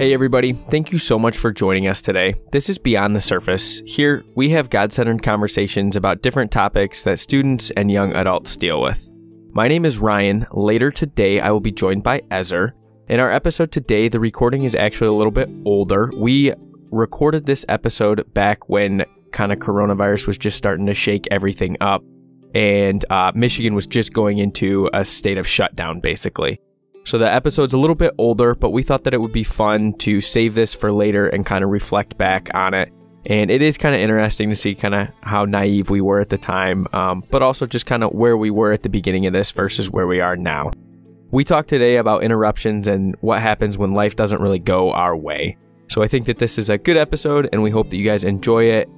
Hey, everybody. Thank you so much for joining us today. This is Beyond the Surface. Here, we have God centered conversations about different topics that students and young adults deal with. My name is Ryan. Later today, I will be joined by Ezer. In our episode today, the recording is actually a little bit older. We recorded this episode back when kind of coronavirus was just starting to shake everything up, and uh, Michigan was just going into a state of shutdown, basically. So the episode's a little bit older, but we thought that it would be fun to save this for later and kind of reflect back on it. And it is kind of interesting to see kind of how naive we were at the time, um, but also just kind of where we were at the beginning of this versus where we are now. We talked today about interruptions and what happens when life doesn't really go our way. So I think that this is a good episode, and we hope that you guys enjoy it.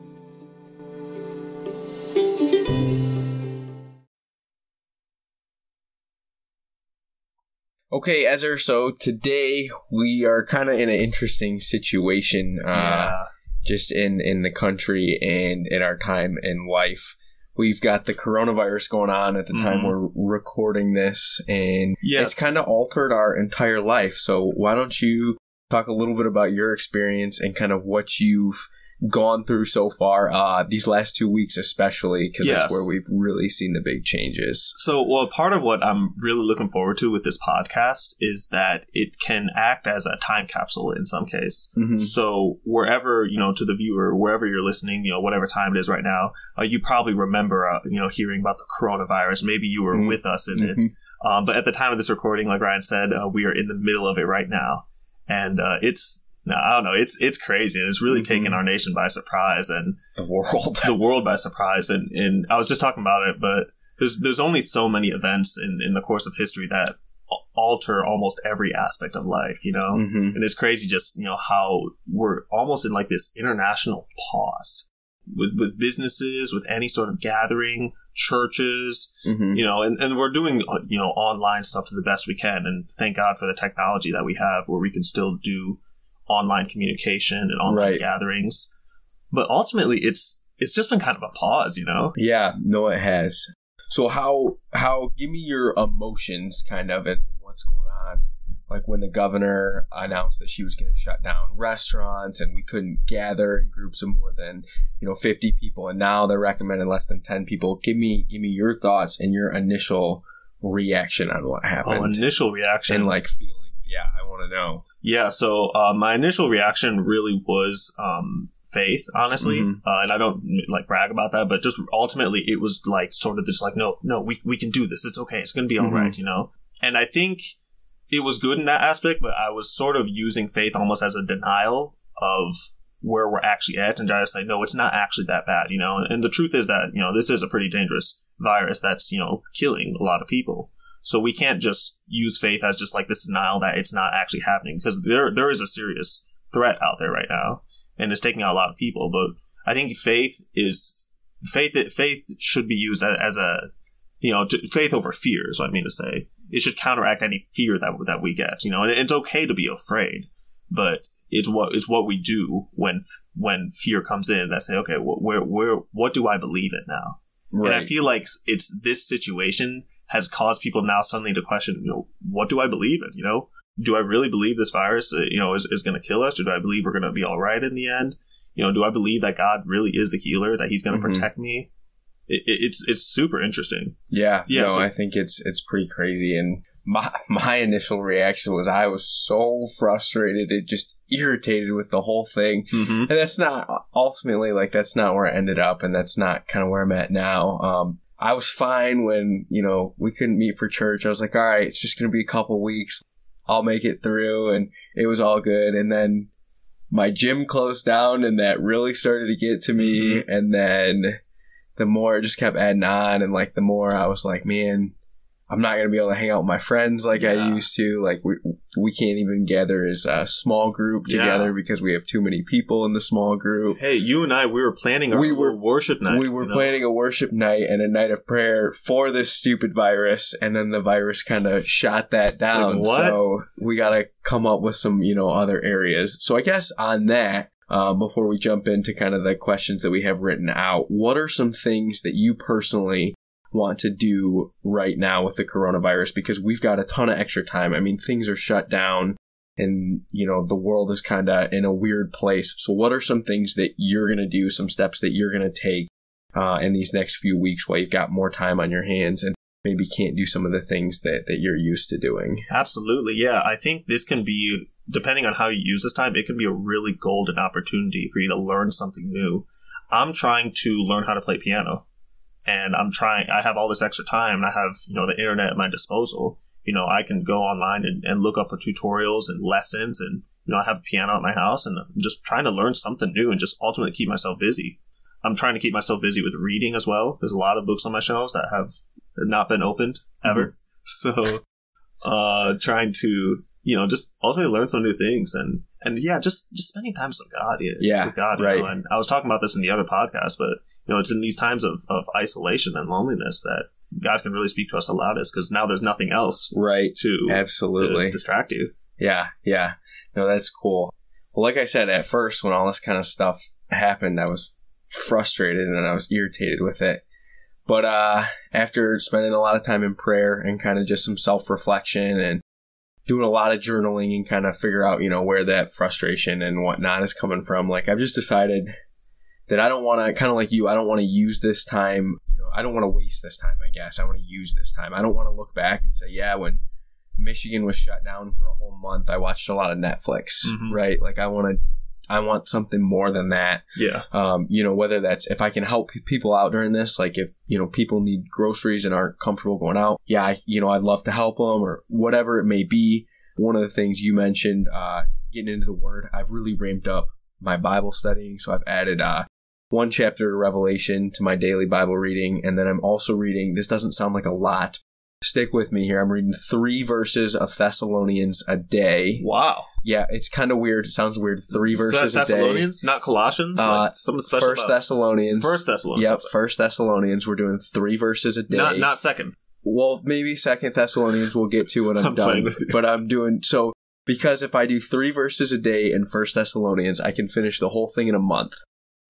Okay, Ezer, so today we are kind of in an interesting situation, uh, Yeah. just in, in the country and in our time in life. We've got the coronavirus going on at the time Mhm. we're recording this, and Yes. it's kind of altered our entire life. So, why don't you talk a little bit about your experience and kind of what you've gone through so far, uh, these last two weeks, especially, because Yes. that's where we've really seen the big changes. So, well, part of what I'm really looking forward to with this podcast is that it can act as a time capsule in some case. Mm-hmm. So, wherever, you know, to the viewer, wherever you're listening, you know, whatever time it is right now, uh, you probably remember, uh, you know, hearing about the coronavirus. Maybe you were Mhm. with us in Mhm. it. Um, but at the time of this recording, like Ryan said, uh, we are in the middle of it right now. And uh, it's, no, I don't know, it's it's crazy. And it's really Mhm. taken our nation by surprise. And The world. the world by surprise. And, and I was just talking about it, but there's there's only so many events in, in the course of history that alter almost every aspect of life, you know? hmm And it's crazy just, you know, how we're almost in like this international pause with, with businesses, with any sort of gathering, churches, hmm you know, and, and we're doing, uh, you know, online stuff to the best we can. And thank God for the technology that we have where we can still do online communication and online Right. gatherings. But ultimately, it's, it's just been kind of a pause, you know? Yeah, no, it has. So how how give me your emotions, kind of, and what's going on? Like when the governor announced that she was going to shut down restaurants and we couldn't gather in groups of more than you know fifty people, and now they're recommending less than ten people. Give me give me your thoughts and your initial reaction on what Oh, happened initial reaction. and like feelings. Yeah, I want to know. Yeah, so uh, my initial reaction really was um, faith, honestly, Mhm. uh, and I don't like brag about that, but just ultimately it was like sort of just like, no, no, we we can do this. It's okay. It's gonna be all Mhm. right, you know. And I think it was good in that aspect, but I was sort of using faith almost as a denial of where we're actually at, and just like, no, it's not actually that bad, you know. And the truth is that you know this is a pretty dangerous virus that's you know killing a lot of people. So we can't just use faith as just like this denial that it's not actually happening because there there is a serious threat out there right now and it's taking out a lot of people. But I think faith is faith. Faith should be used as, a you know to, faith over fear is what I mean to say. It should counteract any fear that that we get. You know, and it's okay to be afraid, but it's what it's what we do when when fear comes in that say, okay, wh- where where what do I believe in now? And I feel like it's this situation has caused people now suddenly to question, you know, what do I believe in? You know, do I really believe this virus, uh, you know, is, is going to kill us? Or do I believe we're going to be all right in the end? You know, do I believe that God really is the healer, that He's going to Mhm. protect me? It, it, it's it's super interesting. Yeah, Yeah, no, so- I think it's it's pretty crazy. And my my initial reaction was I was so frustrated, it just irritated with the whole thing. Mm-hmm. And that's not ultimately like that's not where I ended up, and that's not kind of where I'm at now. Um, I was fine when you know we couldn't meet for church. I was like, all right, it's just gonna be a couple weeks. I'll make it through, and it was all good. And then my gym closed down, and that really started to get to me. Mm-hmm. And then the more it just kept adding on, and like the more I was like, man, I'm not gonna be able to hang out with my friends like I used to. Like we we can't even gather as a small group Yeah. together because we have too many people in the small group. Hey, you and I, we were planning our We were- worship night. we were you know? planning a worship night and a night of prayer for this stupid virus, and then the virus kind of shot that down. what? So we got to come up with some, you know, other areas. So I guess on that, uh, before we jump into kind of the questions that we have written out, what are some things that you personally want to do right now with the coronavirus? Because we've got a ton of extra time. I mean, things are shut down. and you know the world is kind of in a weird place. So, what are some things that you're going to do? Some steps that you're going to take uh, in these next few weeks while you've got more time on your hands and maybe can't do some of the things that that you're used to doing. Absolutely, yeah. I think this can be depending on how you use this time. It can be a really golden opportunity for you to learn something new. I'm trying to learn how to play piano, and I'm trying. I have all this extra time. And I have you know the internet at my disposal you know, I can go online and, and look up tutorials and lessons and, you know, I have a piano at my house and I'm just trying to learn something new and just ultimately keep myself busy. I'm trying to keep myself busy with reading as well. There's a lot of books on my shelves that have not been opened ever. Mm-hmm. So, uh, trying to, you know, just ultimately learn some new things and, and yeah, just, just spending time with God. Yeah. With God. Right. Know? And I was talking about this in the other podcast, but, you know, it's in these times of, of isolation and loneliness that God can really speak to us the loudest because now there's nothing else right to absolutely to distract you. Yeah, yeah. No, that's cool. Well, like I said, at first when all this kind of stuff happened, I was frustrated and I was irritated with it. But uh, after spending a lot of time in prayer and kind of just some self reflection and doing a lot of journaling and kind of figure out, you know, where that frustration and whatnot is coming from, like I've just decided that I don't want to, kind of like you, I don't want to use this time You know, I don't want to waste this time, I guess. I want to use this time. I don't want to look back and say, yeah, when Michigan was shut down for a whole month, I watched a lot of Netflix, mm-hmm. right? Like I want to I want something more than that. Yeah. Um, you know, whether that's if I can help people out during this, like if, you know, people need groceries and aren't comfortable going out, yeah, I, you know, I'd love to help them or whatever it may be. One of the things you mentioned, uh, getting into the word, I've really ramped up my Bible studying. So I've added, uh, one chapter of Revelation to my daily Bible reading, and then I'm also reading, this doesn't sound like a lot. Stick with me here. I'm reading three verses of Thessalonians a day. Wow. Yeah, it's kind of weird. It sounds weird. Three verses a day. Thessalonians, not Colossians. Uh, like special First Thessalonians. First Thessalonians. Yep, First Thessalonians. We're doing three verses a day. Not not second. Well, maybe Second Thessalonians we'll get to when I'm, I'm done. But I'm doing so because if I do three verses a day in First Thessalonians, I can finish the whole thing in a month.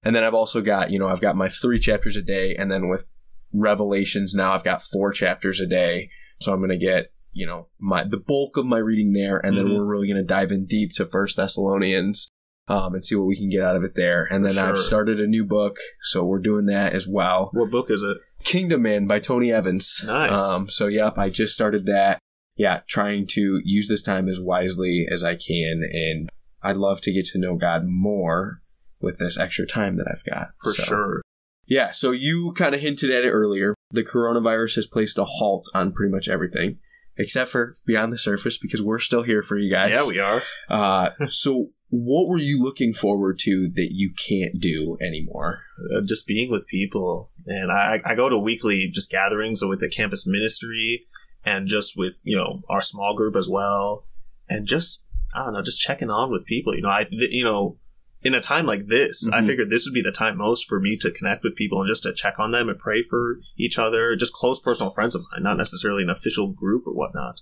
And then I've also got, you know, I've got my three chapters a day. And then with Revelations now, I've got four chapters a day. So I'm going to get, you know, my, the bulk of my reading there. And then mm-hmm. we're really going to dive in deep to First Thessalonians. Um, and see what we can get out of it there. And then sure. I've started a new book, so we're doing that as well. What book is it? Kingdom Man by Tony Evans. Nice. Um, so yep, I just started that. Yeah, trying to use this time as wisely as I can, and I'd love to get to know God more with this extra time that I've got. For so. sure. Yeah, so you kind of hinted at it earlier. The coronavirus has placed a halt on pretty much everything, except for Beyond the Surface, because we're still here for you guys. Yeah, we are. Uh, so, what were you looking forward to that you can't do anymore? Uh, just being with people. And I, I go to weekly just gatherings with the campus ministry and just with, you know, our small group as well. And just, I don't know, just checking on with people. You know, I, you know, in a time like this, mm-hmm. I figured this would be the time most for me to connect with people and just to check on them and pray for each other, just close personal friends of mine, not necessarily an official group or whatnot.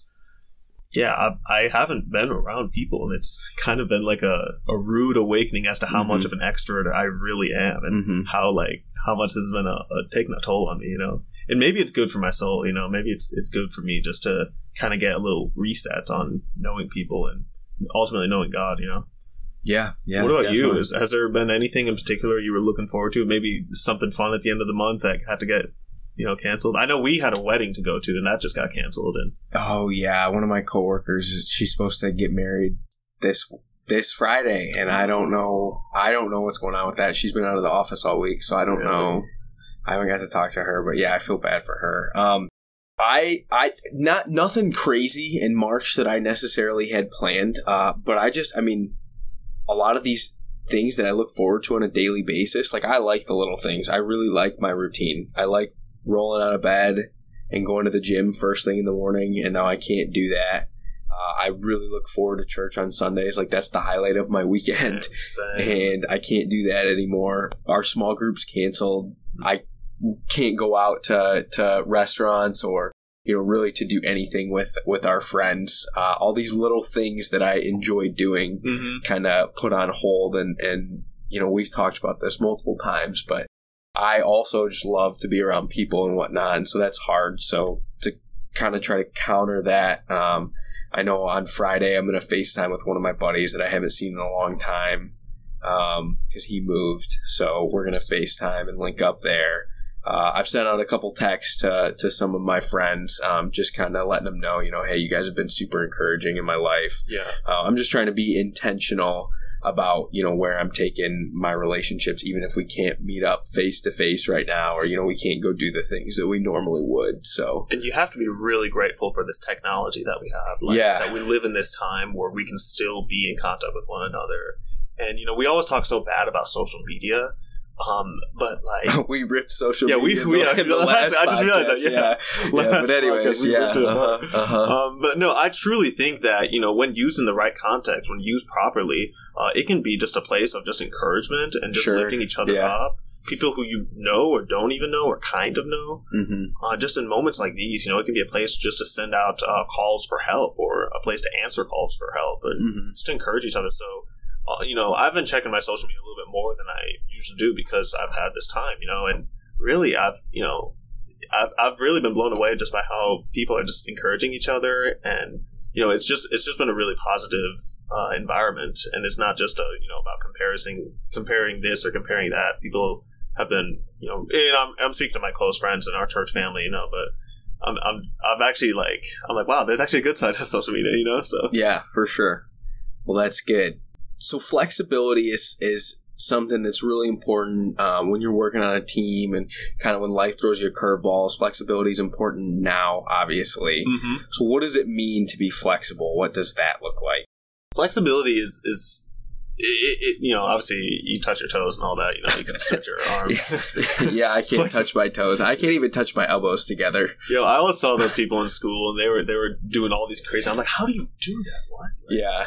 Yeah, I, I haven't been around people, and it's kind of been like a, a rude awakening as to how mm-hmm. much of an extrovert I really am, and mm-hmm. how like how much this has been a, a taking a toll on me, you know. And maybe it's good for my soul, you know. Maybe it's it's good for me just to kind of get a little reset on knowing people and ultimately knowing God, you know. Yeah, yeah. What about definitely. you? Is, has there been anything in particular you were looking forward to? Maybe something fun at the end of the month that had to get you know canceled. I know we had a wedding to go to, and that just got canceled. And oh yeah, one of my coworkers, she's supposed to get married this this Friday, and I don't know. I don't know what's going on with that. She's been out of the office all week, so I don't really? know. I haven't got to talk to her, but yeah, I feel bad for her. Um, I I not nothing crazy in March that I necessarily had planned. Uh, but I just I mean a lot of these things that I look forward to on a daily basis, like I like the little things. I really like my routine. I like rolling out of bed and going to the gym first thing in the morning, and now I can't do that. Uh, I really look forward to church on Sundays. Like that's the highlight of my weekend, same, same. and I can't do that anymore. Our small group's canceled. I can't go out to to restaurants or you know, really to do anything with with our friends. Uh, all these little things that I enjoy doing mm-hmm. kind of put on hold, and and you know, we've talked about this multiple times, but I also just love to be around people and whatnot, and so that's hard. So to kind of try to counter that, um, I know on Friday I'm going to FaceTime with one of my buddies that I haven't seen in a long time because um, he moved. So we're going to FaceTime and link up there. Uh, I've sent out a couple texts to, to some of my friends, um, just kind of letting them know, you know, hey, you guys have been super encouraging in my life. Yeah. Uh, I'm just trying to be intentional about you know where I'm taking my relationships, even if we can't meet up face to face right now, or you know we can't go do the things that we normally would. So, and you have to be really grateful for this technology that we have. Like, yeah, that we live in this time where we can still be in contact with one another. And you know, we always talk so bad about social media, um, but like we ripped social yeah, media. we, we yeah, the last, I just realized that. Yeah, yeah. yeah but anyways, yeah. Uh-huh, uh-huh. Um, but no, I truly think that you know when used in the right context, when used properly, uh, it can be just a place of just encouragement and just sure. lifting each other yeah. up. People who you know or don't even know or kind of know. Mm-hmm. Uh, just in moments like these, you know, it can be a place just to send out uh, calls for help or a place to answer calls for help and mm-hmm. just to encourage each other. So you know, I've been checking my social media a little bit more than I usually do because I've had this time, you know, and really I've, you know, I've, I've really been blown away just by how people are just encouraging each other and, you know, it's just, it's just been a really positive uh, environment and it's not just a, you know, about comparing, comparing this or comparing that. People have been, you know, and I'm, I'm speaking to my close friends and our church family, you know, but I'm, I'm, I'm actually like, I'm like, wow, there's actually a good side to social media, you know, so. Yeah, for sure. Well, that's good so flexibility is is something that's really important um, when you're working on a team and kind of when life throws you curveballs. Flexibility is important now, obviously. Mm-hmm. So, what does it mean to be flexible? What does that look like? Flexibility is is it, it, you know, obviously you touch your toes and all that. You know, you can stretch your arms. yeah, I can't touch my toes. I can't even touch my elbows together. Yo, I always saw those people in school, and they were they were doing all these crazy. I'm like, how do you do that? What? Like, yeah.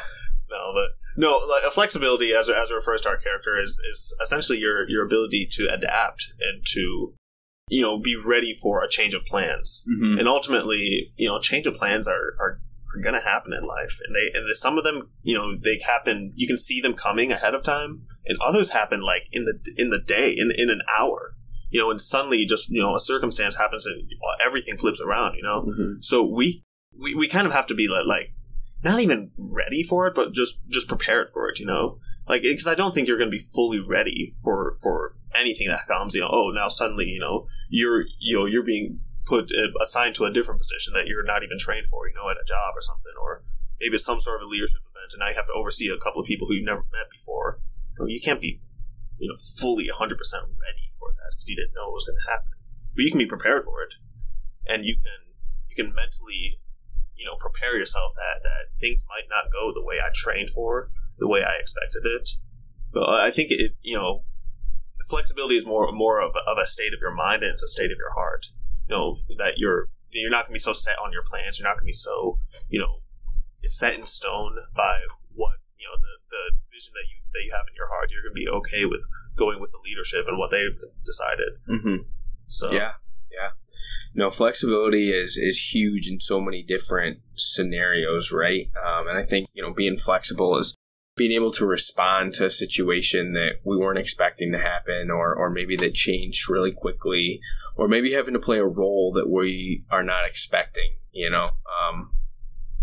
No, but no, like, a flexibility as as it refers to our character is is essentially your your ability to adapt and to you know be ready for a change of plans. Mm-hmm. And ultimately, you know, change of plans are are, are going to happen in life, and they and some of them, you know, they happen. You can see them coming ahead of time, and others happen like in the in the day, in in an hour. You know, and suddenly just you know a circumstance happens and everything flips around. You know, mm-hmm. so we, we we kind of have to be like not even ready for it, but just just prepared for it. You know, like because I don't think you're going to be fully ready for for anything that comes. You know, oh now suddenly you know you're you know you're being put uh, assigned to a different position that you're not even trained for. You know, at a job or something, or maybe it's some sort of a leadership event, and now you have to oversee a couple of people who you've never met before. You, know, you can't be you know fully 100 percent ready for that because you didn't know it was going to happen. But you can be prepared for it, and you can you can mentally you know prepare yourself that that things might not go the way I trained for, the way I expected it. But I think it you know flexibility is more more of a, of a state of your mind and it's a state of your heart. You know that you're you're not going to be so set on your plans. You're not going to be so you know set in stone by what you know the the vision that you that you have in your heart. You're going to be okay with going with the leadership and what they've decided. Mm-hmm. So yeah, yeah no flexibility is is huge in so many different scenarios right? Um, and i think you know being flexible is being able to respond to a situation that we weren't expecting to happen or or maybe that changed really quickly or maybe having to play a role that we are not expecting you know? Um,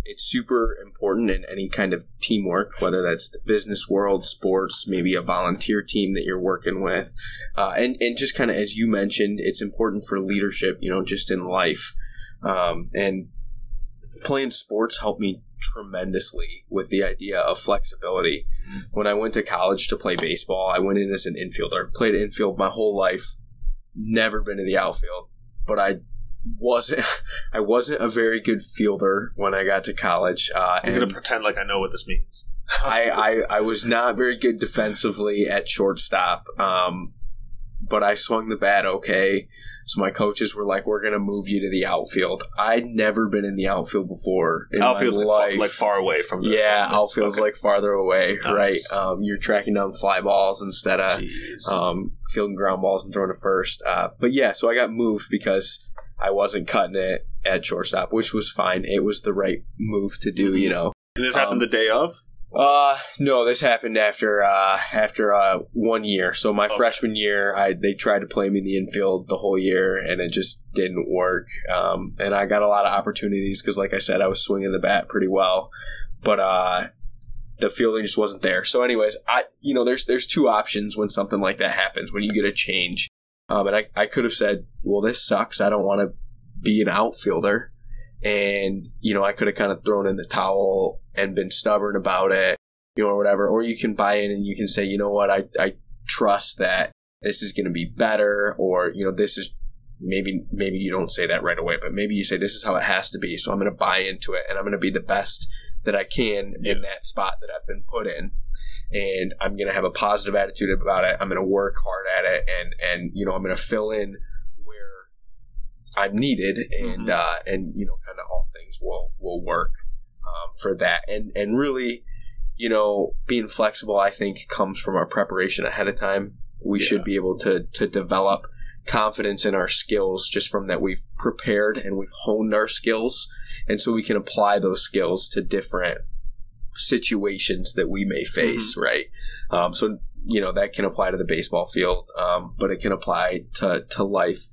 it's super important in any kind of teamwork, whether that's the business world, sports, maybe a volunteer team that you're working with. Uh, and, and just kind of as you mentioned, it's important for leadership, you know, just in life. Um, and playing sports helped me tremendously with the idea of flexibility. When I went to college to play baseball, I went in as an infielder, played infield my whole life, never been to the outfield, but I wasn't I wasn't a very good fielder when I got to college. Uh, I'm gonna pretend like I know what this means. I, I, I was not very good defensively at shortstop, um, but I swung the bat okay. So my coaches were like, "We're gonna move you to the outfield." I'd never been in the outfield before in Outfield's my like, life. like far away from the yeah. Outfield. outfield's okay. like farther away, nice. right? Um, you're tracking down fly balls instead of um, fielding ground balls and throwing to first. Uh, but yeah, so I got moved because I wasn't cutting it at shortstop, which was fine. It was the right move to do, you know. And this happened um, the day of? Uh, no, this happened after uh, after uh, one year. So my Okay. freshman year, I they tried to play me in the infield the whole year, and it just didn't work. Um, and I got a lot of opportunities because, like I said, I was swinging the bat pretty well, but uh, the fielding just wasn't there. So, anyways, I you know there's there's two options when something like that happens when you get a change. Um, and I I could have said, well, this sucks. I don't want to be an outfielder, and you know I could have kind of thrown in the towel and been stubborn about it, you know, or whatever. Or you can buy in and you can say, you know what, I I trust that this is going to be better, or you know, this is maybe maybe you don't say that right away, but maybe you say this is how it has to be. So I'm going to buy into it, and I'm going to be the best that I can in that spot that I've been put in. And I'm gonna have a positive attitude about it. I'm gonna work hard at it, and and you know I'm gonna fill in where I'm needed, and Mhm. uh, and you know kind of all things will will work um, for that. And and really, you know, being flexible, I think, comes from our preparation ahead of time. We Yeah. should be able to to develop confidence in our skills just from that we've prepared and we've honed our skills, and so we can apply those skills to different situations that we may face. Right. Um, so you know that can apply to the baseball field, um, but it can apply to to life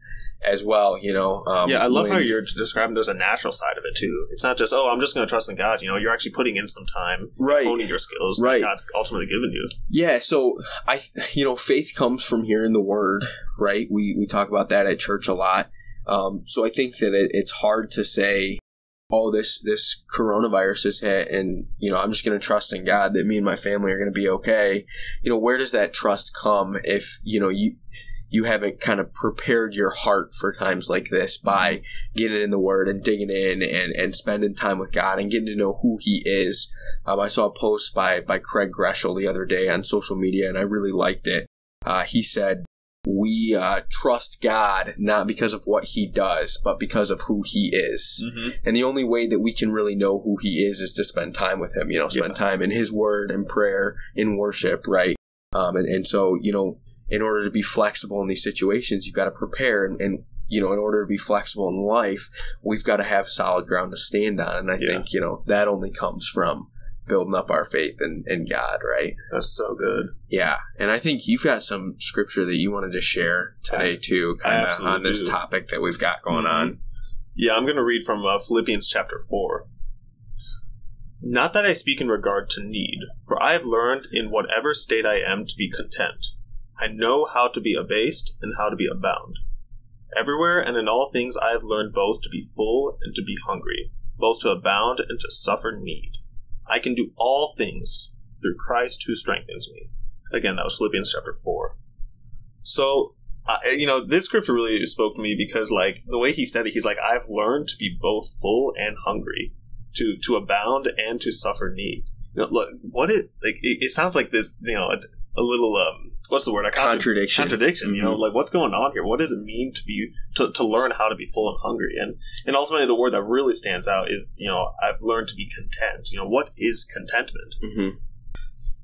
as well. You know. Um, yeah, I love when- how you're describing there's a natural side of it too. It's not just oh, I'm just going to trust in God. You know, you're actually putting in some time, right. honing your skills Right. that God's ultimately given you. Yeah, so I, you know, faith comes from hearing the word, right? We we talk about that at church a lot. Um, so I think that it, it's hard to say, oh, this this coronavirus has hit, and you know, I'm just going to trust in God that me and my family are going to be okay. You know, where does that trust come if you know you you haven't kind of prepared your heart for times like this by getting in the Word and digging in and, and spending time with God and getting to know who He is. Um, I saw a post by by Craig Groeschel the other day on social media, and I really liked it. Uh, he said, "We uh, trust God not because of what He does, but because of who He is. Mm-hmm. And the only way that we can really know who He is is to spend time with Him. You know, spend Yeah. time in His Word and prayer, in worship, right? Um, and and so you know, in order to be flexible in these situations, you've got to prepare and." and you know, in order to be flexible in life, we've got to have solid ground to stand on. And I Yeah. think, you know, that only comes from building up our faith in, in God, right? That's so good. Yeah. And I think you've got some scripture that you wanted to share today, too, kind of on this do. topic that we've got going Mhm. on. Yeah, I'm going to read from uh, Philippians chapter 4. Not that I speak in regard to need, for I have learned in whatever state I am to be content. I know how to be abased and how to be abound. Everywhere and in all things I have learned both to be full and to be hungry, both to abound and to suffer need. I can do all things through Christ who strengthens me. Again, that was Philippians chapter 4. So, I you know, this scripture really spoke to me because, like, the way he said it, he's like, I've learned to be both full and hungry, to to abound and to suffer need. You know, look, what it like? It, it sounds like this, you know, a, a little um, what's the word? A contra- Contradiction. Contradiction. You know, Mhm. like what's going on here? What does it mean to be to, to learn how to be full and hungry? And and ultimately, the word that really stands out is, you know, I've learned to be content. You know, what is contentment? hmm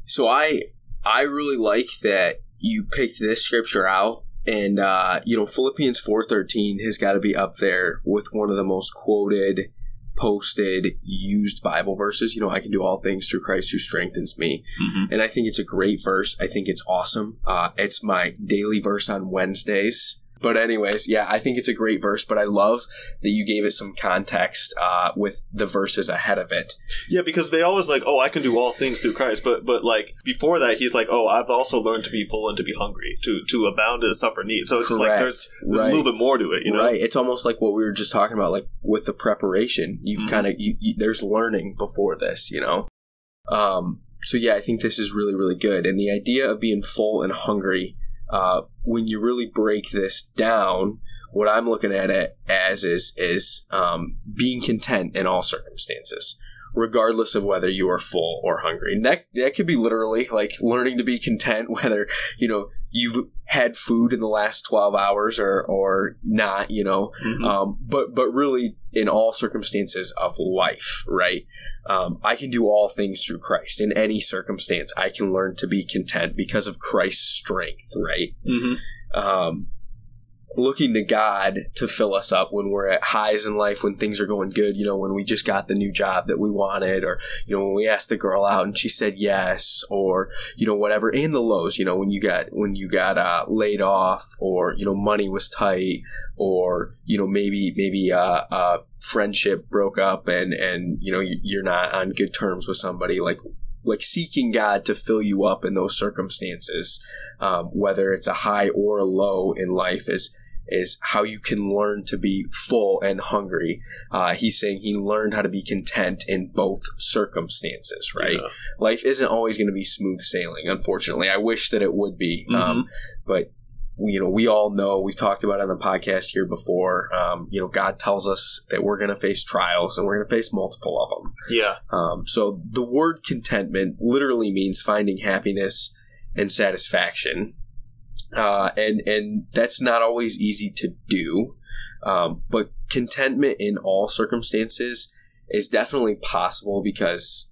So I I really like that you picked this scripture out, and uh, you know Philippians four thirteen has got to be up there with one of the most quoted, posted, used Bible verses. You know, I can do all things through Christ who strengthens me, and I think it's a great verse. I think it's awesome. Uh, it's my daily verse on Wednesdays. But anyways, yeah, I think it's a great verse. But I love that you gave it some context uh, with the verses ahead of it. Yeah, because they always like, oh, I can do all things through Christ, but but like before that, he's like, oh, I've also learned to be full and to be hungry, to to abound and suffer need. So it's just like there's there's Right. a little bit more to it, you know? Right. It's almost like what we were just talking about, like with the preparation. You've Mhm. kind of you, you, there's learning before this, you know. Um. So yeah, I think this is really really good, and the idea of being full and hungry. Uh, when you really break this down, what I'm looking at it as is is um, being content in all circumstances, regardless of whether you are full or hungry. And that that could be literally like learning to be content, whether you know you've had food in the last 12 hours or or not, you know. Mhm. Um, but but really in all circumstances of life, right? Um, I can do all things through Christ in any circumstance. I can learn to be content because of Christ's strength, right? Mhm. Um, looking to God to fill us up when we're at highs in life, when things are going good, you know, when we just got the new job that we wanted, or, you know, when we asked the girl out and she said yes, or, you know, whatever, and the lows, you know, when you got, when you got, uh, laid off, or, you know, money was tight, or, you know, maybe, maybe, uh, uh, friendship broke up and, and, you know, you're not on good terms with somebody, like, like seeking God to fill you up in those circumstances, um, whether it's a high or a low in life, is is how you can learn to be full and hungry. Uh, he's saying he learned how to be content in both circumstances, right? Yeah. Life isn't always going to be smooth sailing, unfortunately. I wish that it would be. Mm-hmm. Um, but you know, we all know, we've talked about it on the podcast here before. Um, you know, God tells us that we're going to face trials and we're going to face multiple of them. Yeah. Um, so the word contentment literally means finding happiness and satisfaction uh, and and that's not always easy to do. Um, but contentment in all circumstances is definitely possible because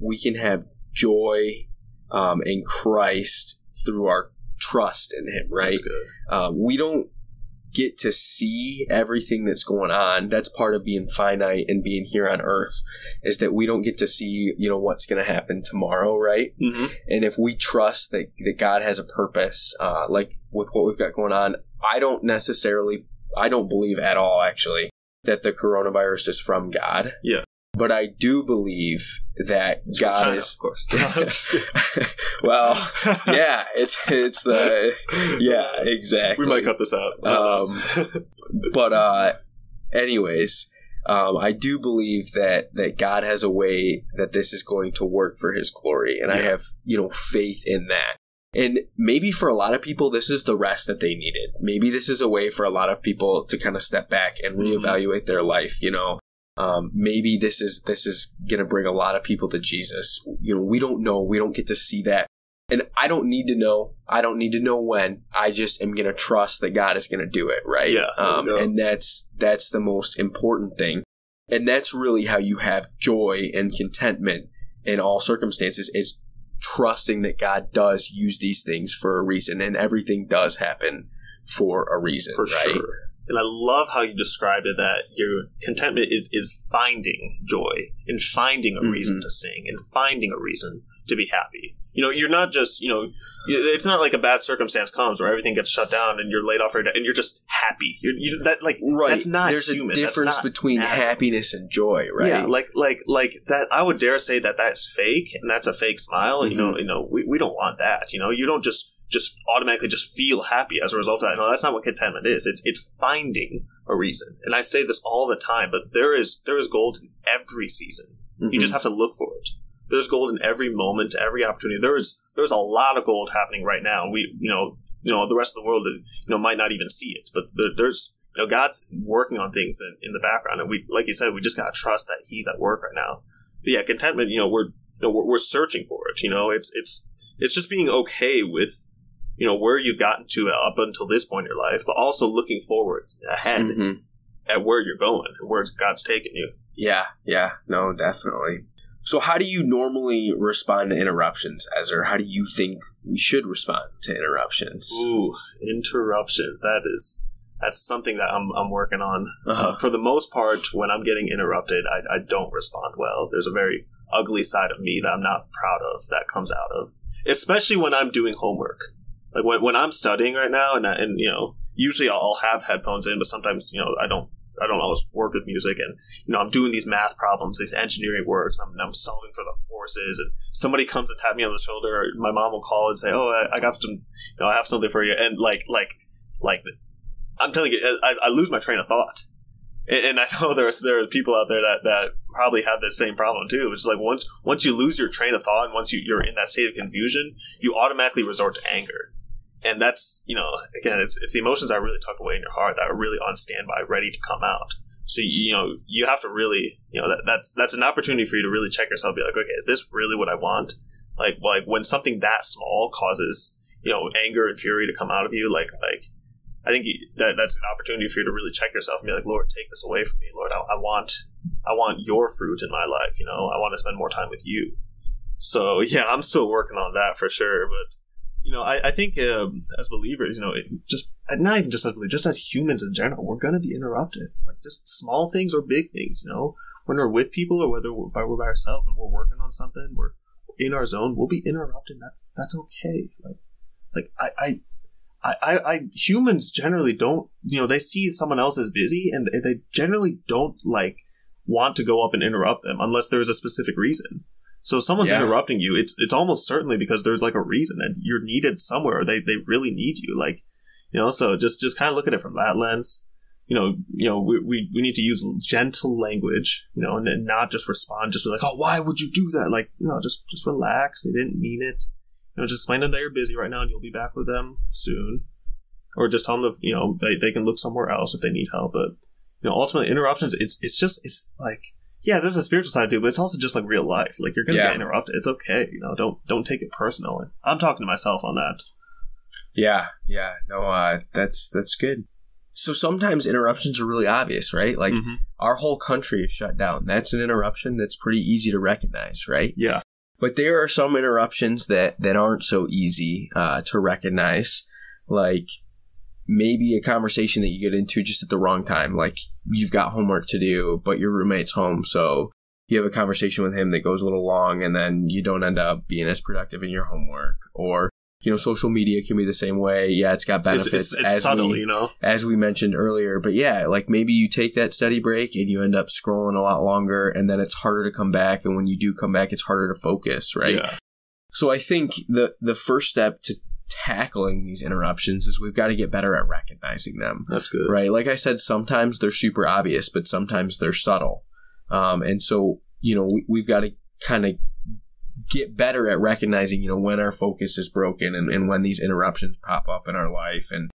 we can have joy um, in Christ through our trust in Him. Right? Um, we don't get to see everything that's going on. That's part of being finite and being here on earth is that we don't get to see, you know, what's going to happen tomorrow, right? Mm-hmm. And if we trust that, that God has a purpose, uh, like with what we've got going on, I don't necessarily, I don't believe at all, actually, that the coronavirus is from God. Yeah. But I do believe that it's God China, is. Of course. well, yeah, it's it's the yeah exactly. We might cut this out. Um, but uh, anyways, um, I do believe that that God has a way that this is going to work for His glory, and yeah. I have you know faith in that. And maybe for a lot of people, this is the rest that they needed. Maybe this is a way for a lot of people to kind of step back and mm-hmm. reevaluate mm-hmm. their life. You know, um, maybe this is this is going to bring a lot of people to Jesus. You know, we don't know. We don't get to see that, and I don't need to know. I don't need to know when. I just am going to trust that God is going to do it. Right. Yeah. Um, and that's that's the most important thing, and that's really how you have joy and contentment in all circumstances. Is trusting that God does use these things for a reason, and everything does happen for a reason. For right? sure and I love how you described it that your contentment is is finding joy and finding a mm-hmm. reason to sing and finding a reason to be happy. You know, you're not just you know. It's not like a bad circumstance comes where everything gets shut down and you're laid off and you're just happy. You're, you that like right. That's not There's human. a difference between natural. happiness and joy, right? Yeah, like like like that. I would dare say that that's fake and that's a fake smile. Mm-hmm. You know, you know, we, we don't want that. You know, you don't just just automatically just feel happy as a result of that. No, that's not what contentment is. It's it's finding a reason. And I say this all the time, but there is there is gold in every season. Mm-hmm. You just have to look for it. There's gold in every moment, every opportunity. There is there's a lot of gold happening right now. We you know you know the rest of the world you know might not even see it, but there's you know God's working on things in, in the background, and we like you said, we just gotta trust that He's at work right now. But yeah, contentment. You know we're you know, we're, we're searching for it. You know it's it's it's just being okay with you know where you've gotten to up until this point in your life, but also looking forward ahead mm-hmm. at where you're going and where God's taking you. Yeah, yeah, no, definitely. So, how do you normally respond to interruptions, Ezer? How do you think we should respond to interruptions? Ooh, interruption. That is that's something that I'm, I'm working on. Uh-huh. Uh, for the most part, when I'm getting interrupted, I, I don't respond well. There's a very ugly side of me that I'm not proud of that comes out of, especially when I'm doing homework. Like when, when I'm studying right now, and and you know, usually I'll have headphones in, but sometimes you know I don't I don't always work with music, and you know I'm doing these math problems, these engineering works, I'm, I'm solving for the forces, and somebody comes to tap me on the shoulder. my mom will call and say, "Oh, I, I got some, you know, I have something for you," and like like like I'm telling you, I, I lose my train of thought. And, I know there's there are people out there that, that probably have this same problem too. It's like once once you lose your train of thought and once you, you're in that state of confusion, you automatically resort to anger and that's you know again it's, it's the emotions that really tucked away in your heart that are really on standby ready to come out. So you know you have to really you know that, that's that's an opportunity for you to really check yourself be like okay is this really what i want? Like like when something that small causes you know anger and fury to come out of you like like i think that that's an opportunity for you to really check yourself and be like lord take this away from me. Lord i, I want i want your fruit in my life you know? I want to spend more time with you. So yeah i'm still working on that for sure but you know, I, I think um, as believers, you know, just not even just as believers, just as humans in general, we're going to be interrupted. Like just small things or big things, you know, when we're with people or whether we're by, we're by ourselves and we're working on something, we're in our zone, we'll be interrupted. That's that's okay. Like, like I, I I, I, humans generally don't, you know, they see someone else as busy and they generally don't like want to go up and interrupt them unless there's a specific reason. So someone's Yeah. interrupting you, it's it's almost certainly because there's like a reason and you're needed somewhere. They they really need you. Like, you know, so just just kind of look at it from that lens. You know, you know, we, we, we need to use gentle language, you know, and, and not just respond just with like, oh, why would you do that? Like, you know, just just relax. They didn't mean it. You know, just explain them that you're busy right now and you'll be back with them soon. Or just tell them, if, you know, they, they can look somewhere else if they need help. But, you know, ultimately, interruptions, it's it's just, it's like, yeah, there's a spiritual side to it, but it's also just like real life. Like, you're going to Yeah. get interrupted. It's okay. You know, don't don't take it personally. I'm talking to myself on that. Yeah, yeah, no, uh, that's that's good. So sometimes interruptions are really obvious, right? Like Mhm. our whole country is shut down. That's an interruption that's pretty easy to recognize, right? Yeah. But there are some interruptions that that aren't so easy uh, to recognize, like maybe a conversation that you get into just at the wrong time. Like you've got homework to do, but your roommate's home, so you have a conversation with him that goes a little long, and then you don't end up being as productive in your homework. Or you know, social media can be the same way. Yeah, it's got It's, benefits it's, it's as subtle, we you know? as we mentioned earlier. But yeah, like maybe you take that study break and you end up scrolling a lot longer, and then it's harder to come back. And when you do come back, it's harder to focus, right? Yeah. So I think the the first step to tackling these interruptions is we've got to get better at recognizing them, That's good. right? Like I said, sometimes they're super obvious, but sometimes they're subtle. Um, and so you know we, we've got to kind of get better at recognizing you know when our focus is broken and, and when these interruptions pop up in our life and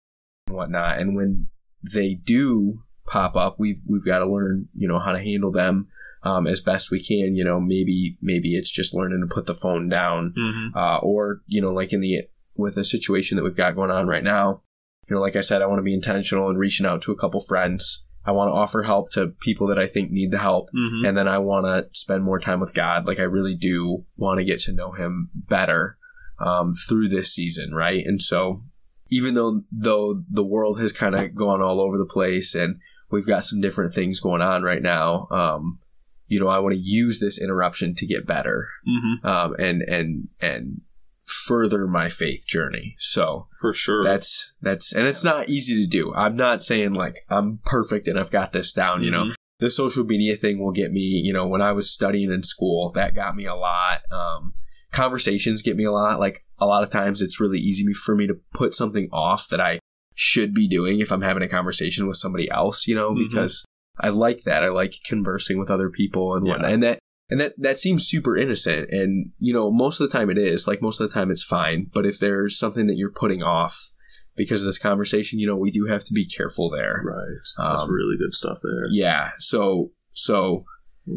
whatnot and when they do pop up we've we've got to learn you know how to handle them um, as best we can you know maybe maybe it's just learning to put the phone down hmm uh, or you know like in the with the situation that we've got going on right now. You know like i said i want to be intentional and reaching out to a couple friends. I want to offer help to people that i think need the help hmm and then I want to spend more time with God. Like I really do want to get to know Him better um, through this season, right? And so, even though though the world has kind of gone all over the place, and we've got some different things going on right now, um, you know, I want to use this interruption to get better. Hmm um, and and and further my faith journey. So For sure. that's that's and it's not easy to do. I'm not saying like I'm perfect and I've got this down. You know, Mhm. the social media thing will get me. You know, when I was studying in school, that got me a lot. Um, conversations get me a lot. Like a lot of times, it's really easy for me to put something off that I should be doing if I'm having a conversation with somebody else. You know, Mhm. because I like that. I like conversing with other people and Yeah. whatnot. And that and that that seems super innocent. And you know, most of the time it is. Like most of the time it's fine. But if there's something that you're putting off because of this conversation, you know, we do have to be careful there. Right. That's Um, really good stuff there. Yeah. So so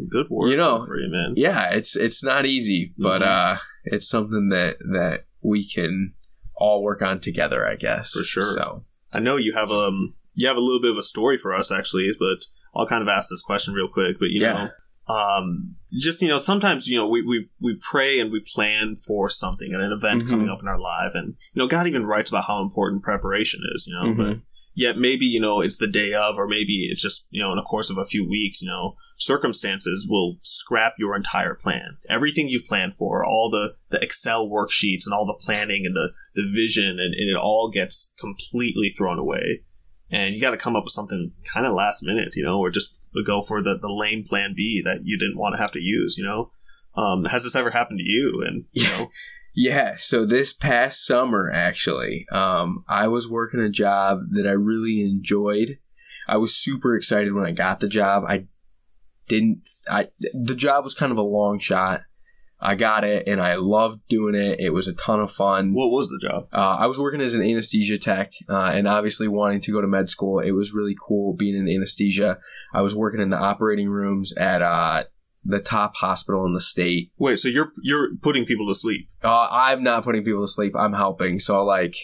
Good work. You know, for you, man. yeah, it's it's not easy, but Mhm. uh it's something that that we can all work on together, I guess. For sure. So I know you have um you have a little bit of a story for us actually, but I'll kind of ask this question real quick. But you Yeah. know, um, just you know, sometimes you know we, we we pray and we plan for something, and an event Mhm. coming up in our life, and you know, God even writes about how important preparation is. You know, Mhm. but yet maybe you know it's the day of, or maybe it's just you know in the course of a few weeks, you know, circumstances will scrap your entire plan, everything you've planned for, all the the Excel worksheets and all the planning and the the vision, and, and it all gets completely thrown away. And you got to come up with something kind of last minute, you know, or just go for the, the lame plan B that you didn't want to have to use, you know. Um, has this ever happened to you? And you know, Yeah, so this past summer, actually, um, I was working a job that I really enjoyed. I was super excited when I got the job. I didn't, I, the job was kind of a long shot. I got it and I loved doing it. It was a ton of fun. what was the job? Uh, I was working as an anesthesia tech, uh, and obviously wanting to go to med school, it was really cool being in anesthesia. I was working in the operating rooms at uh, the top hospital in the state. Wait, so you're you're putting people to sleep? Uh, I'm not putting people to sleep. I'm helping. So like,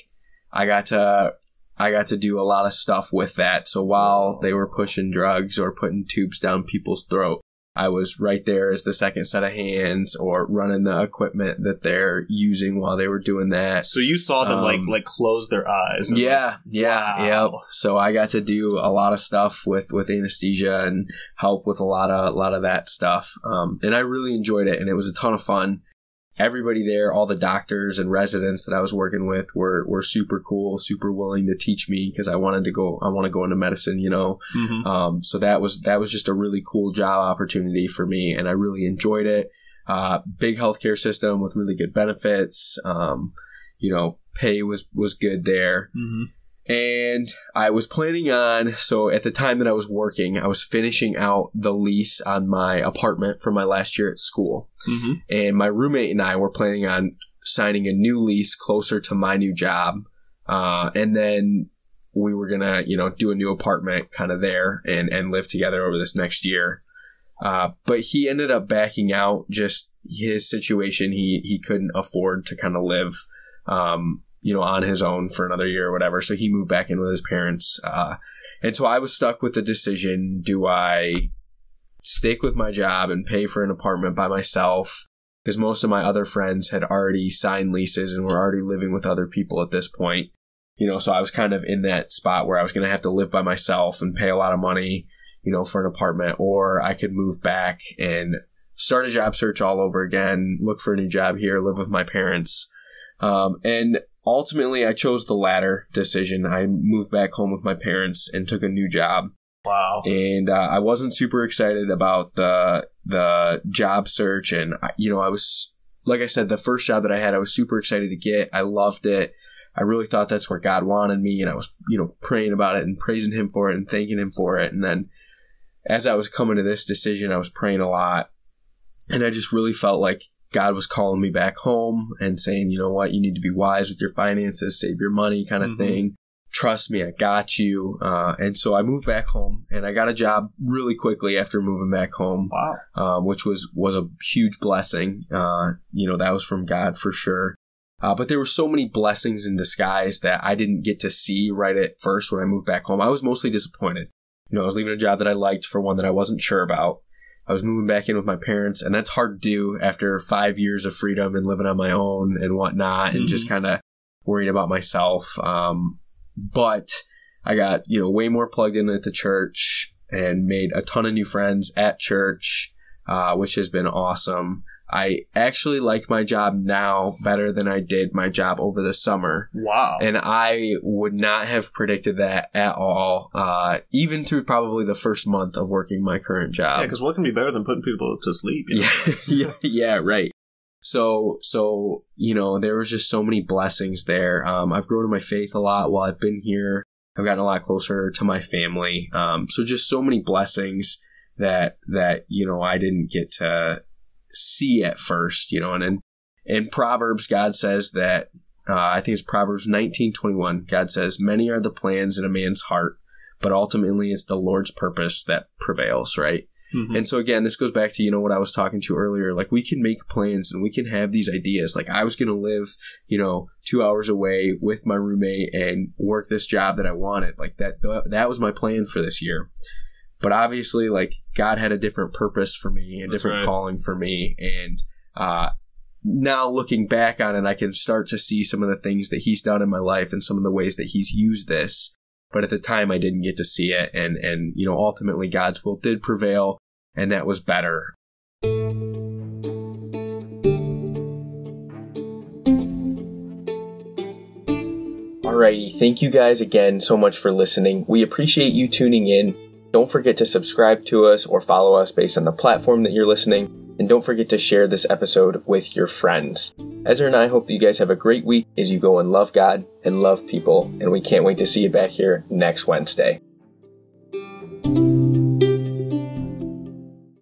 I got to, I got to do a lot of stuff with that. So while they were pushing drugs or putting tubes down people's throat, I was right there as the second set of hands or running the equipment that they're using while they were doing that. So you saw them like Um, like close their eyes. Yeah, yeah, Wow. yep. So I got to do a lot of stuff with with anesthesia and help with a lot of a lot of that stuff. Um, and I really enjoyed it, and it was a ton of fun. Everybody there, all the doctors and residents that I was working with were were super cool, super willing to teach me because I wanted to go. I want to go into medicine, you know. Mhm. Um, so that was that was just a really cool job opportunity for me, and I really enjoyed it. Uh, big healthcare system with really good benefits. Um, you know, pay was was good there, Mhm. And I was planning on. So at the time that I was working, I was finishing out the lease on my apartment for my last year at school, Mhm. and my roommate and I were planning on signing a new lease closer to my new job, uh, and then we were gonna, you know, do a new apartment kind of there and and live together over this next year. Uh, but he ended up backing out. Just his situation, he he couldn't afford to kind of live, um, you know, on his own for another year or whatever. So he moved back in with his parents. Uh, and so I was stuck with the decision: do I stick with my job and pay for an apartment by myself? Because most of my other friends had already signed leases and were already living with other people at this point. You know, so I was kind of in that spot where I was going to have to live by myself and pay a lot of money, you know, for an apartment, or I could move back and start a job search all over again, look for a new job here, live with my parents. Um, and ultimately, I chose the latter decision. I moved back home with my parents and took a new job Wow. and uh, I wasn't super excited about the the job search. And you know, I was like I said, the first job that I had, I was super excited to get. I loved it. I really thought that's where God wanted me, and I was you know praying about it and praising Him for it and thanking Him for it. And then as I was coming to this decision, I was praying a lot, and I just really felt like God was calling me back home and saying, you know what, you need to be wise with your finances, save your money, kind of Mhm. thing trust me, I got you. Uh, and so I moved back home, and I got a job really quickly after moving back home, Wow. um, which was was a huge blessing. Uh, you know, that was from God for sure. Uh, but there were so many blessings in disguise that I didn't get to see right at first when I moved back home. I was mostly disappointed. You know, I was leaving a job that I liked for one that I wasn't sure about. I was moving back in with my parents, and that's hard to do after five years of freedom and living on my own and whatnot, and just kind of worrying about myself. Um, but I got you know way more plugged in at the church and made a ton of new friends at church, uh, which has been awesome. I actually like my job now better than I did my job over the summer. Wow. And I would not have predicted that at all, uh, even through probably the first month of working my current job. yeah, because what can be better than putting people to sleep? you know? Yeah, yeah, yeah, right. So, so you know, there was just so many blessings there. Um, I've grown in my faith a lot while I've been here. I've gotten a lot closer to my family. Um, so just so many blessings that that you know I didn't get to see at first. You know, and in, in Proverbs, God says that uh, I think it's Proverbs nineteen twenty one. God says, "Many are the plans in a man's heart, but ultimately it's the Lord's purpose that prevails." Right. Mhm. And so again, this goes back to you know what I was talking to earlier. Like we can make plans and we can have these ideas. Like I was going to live, you know, two hours away with my roommate and work this job that I wanted. Like that. th- That was my plan for this year. But obviously, like God had a different purpose for me, a That's different right. calling for me, and uh, now looking back on it, I can start to see some of the things that He's done in my life and some of the ways that He's used this. But at the time, I didn't get to see it, and and you know, ultimately, God's will did prevail, and that was better. Alrighty, thank you guys again so much for listening. We appreciate you tuning in. Don't forget to subscribe to us or follow us based on the platform that you're listening. And don't forget to share this episode with your friends. Ezer and I hope you guys have a great week as you go and love God and love people. And we can't wait to see you back here next Wednesday.